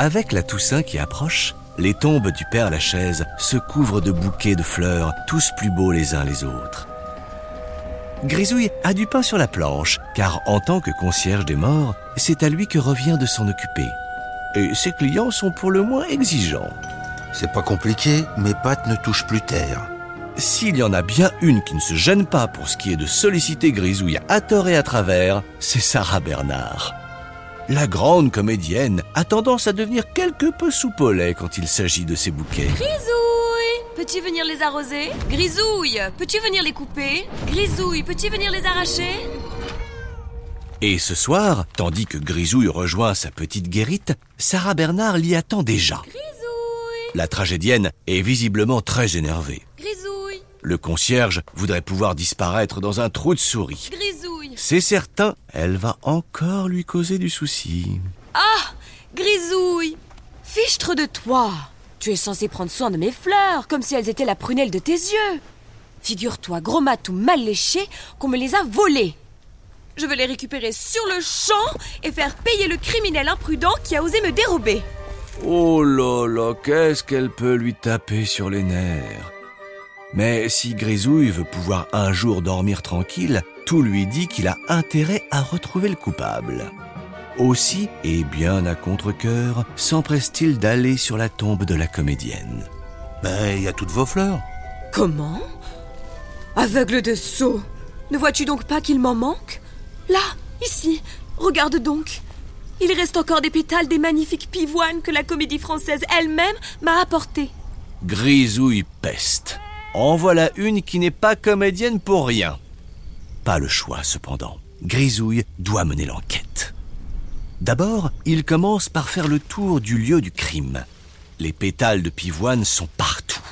Avec la Toussaint qui approche, les tombes du Père Lachaise se couvrent de bouquets de fleurs, tous plus beaux les uns les autres. Grisouille a du pain sur la planche, car en tant que concierge des morts, c'est à lui que revient de s'en occuper. Et ses clients sont pour le moins exigeants. C'est pas compliqué, mes pattes ne touchent plus terre. S'il y en a bien une qui ne se gêne pas pour ce qui est de solliciter Grisouille à tort et à travers, c'est Sarah Bernard. La grande comédienne a tendance à devenir quelque peu soupolée quand il s'agit de ses bouquets. Grisouille, peux-tu venir les arroser? Grisouille, peux-tu venir les couper? Grisouille, peux-tu venir les arracher? Et ce soir, tandis que Grisouille rejoint sa petite guérite, Sarah Bernard l'y attend déjà. Grisouille, La tragédienne est visiblement très énervée. Grisouille, Le concierge voudrait pouvoir disparaître dans un trou de souris. Grisouille. C'est certain, elle va encore lui causer du souci. Ah Grisouille Fichtre de toi Tu es censé prendre soin de mes fleurs, comme si elles étaient la prunelle de tes yeux. Figure-toi, gros matou mal léché, qu'on me les a volées. Je veux les récupérer sur le champ et faire payer le criminel imprudent qui a osé me dérober. Oh là là, qu'est-ce qu'elle peut lui taper sur les nerfs? Mais si Grisouille veut pouvoir un jour dormir tranquille, tout lui dit qu'il a intérêt à retrouver le coupable. Aussi, et bien à contre-cœur, s'empresse-t-il d'aller sur la tombe de la comédienne. Mais il y a toutes vos fleurs. Comment? Aveugle de sot Ne vois-tu donc pas qu'il m'en manque? Là, ici, regarde donc. Il reste encore des pétales des magnifiques pivoines que la comédie française elle-même m'a apportées. Grisouille peste. En voilà une qui n'est pas comédienne pour rien. Pas le choix, cependant. Grisouille doit mener l'enquête. D'abord, il commence par faire le tour du lieu du crime. Les pétales de pivoine sont partout.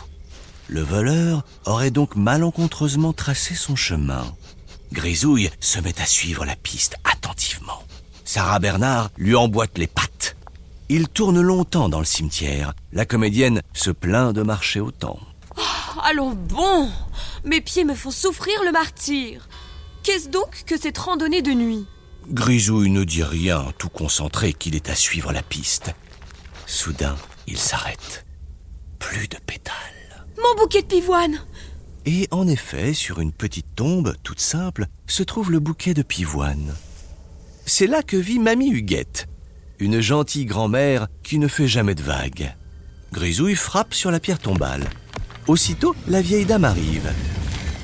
Le voleur aurait donc malencontreusement tracé son chemin. Grisouille se met à suivre la piste attentivement. Sarah Bernard lui emboîte les pattes. Il tourne longtemps dans le cimetière. La comédienne se plaint de marcher autant. Allons bon Mes pieds me font souffrir le martyr. Qu'est-ce donc que cette randonnée de nuit? Grisouille ne dit rien, tout concentré qu'il est à suivre la piste. Soudain, il s'arrête. Plus de pétales. Mon bouquet de pivoine Et en effet, sur une petite tombe, toute simple, se trouve le bouquet de pivoine. C'est là que vit Mamie Huguette, une gentille grand-mère qui ne fait jamais de vagues. Grisouille frappe sur la pierre tombale. Aussitôt, la vieille dame arrive.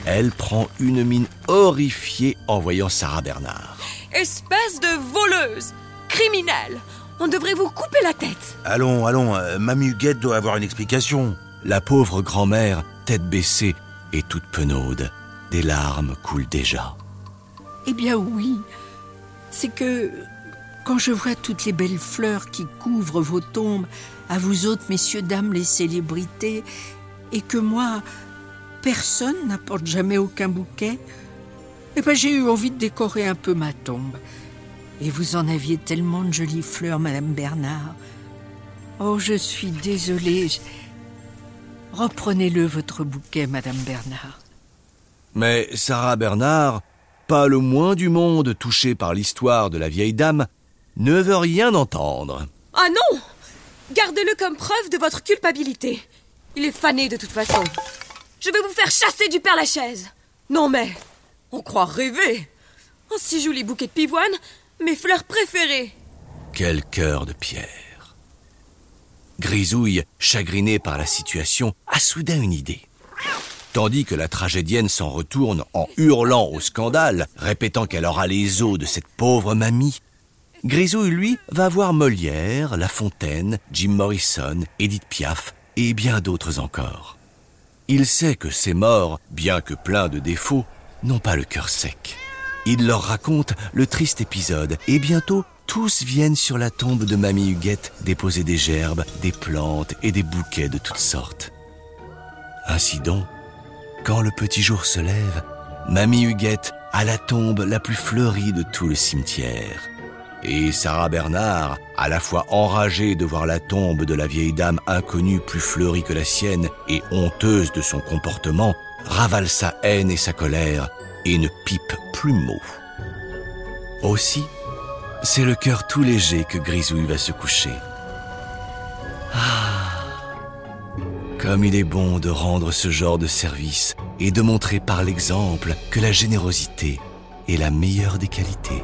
Elle prend une mine horrifiée en voyant Sarah Bernard. Espèce de voleuse Criminelle On devrait vous couper la tête Allons, allons, euh, Mamie Huguette doit avoir une explication. La pauvre grand-mère, tête baissée et toute penaude, des larmes coulent déjà. Eh bien oui, c'est que quand je vois toutes les belles fleurs qui couvrent vos tombes, à vous autres, messieurs, dames, les célébrités, et que moi, personne n'apporte jamais aucun bouquet, eh ben j'ai eu envie de décorer un peu ma tombe. Et vous en aviez tellement de jolies fleurs, Madame Bernard. Oh, je suis désolée. Reprenez-le, votre bouquet, Madame Bernard. Mais Sarah Bernard, pas le moins du monde touché par l'histoire de la vieille dame, ne veut rien entendre. Ah non Gardez-le comme preuve de votre culpabilité. Il est fané de toute façon. Je vais vous faire chasser du Père Lachaise. Non mais, on croit rêver. Un si joli bouquet de pivoine, mes fleurs préférées. Quel cœur de pierre. Grisouille, chagrinée par la situation, a soudain une idée. Tandis que la tragédienne s'en retourne en hurlant au scandale, répétant qu'elle aura les os de cette pauvre mamie, Grisouille, lui, va voir Molière, La Fontaine, Jim Morrison, Edith Piaf et bien d'autres encore. Il sait que ces morts, bien que pleins de défauts, n'ont pas le cœur sec. Il leur raconte le triste épisode et bientôt tous viennent sur la tombe de Mamie Huguette déposer des gerbes, des plantes et des bouquets de toutes sortes. Ainsi donc, quand le petit jour se lève, Mamie Huguette a la tombe la plus fleurie de tout le cimetière. Et Sarah Bernard, à la fois enragée de voir la tombe de la vieille dame inconnue plus fleurie que la sienne et honteuse de son comportement, ravale sa haine et sa colère et ne pipe plus mot. Aussi, c'est le cœur tout léger que Grisouille va se coucher. Comme il est bon de rendre ce genre de service et de montrer par l'exemple que la générosité est la meilleure des qualités.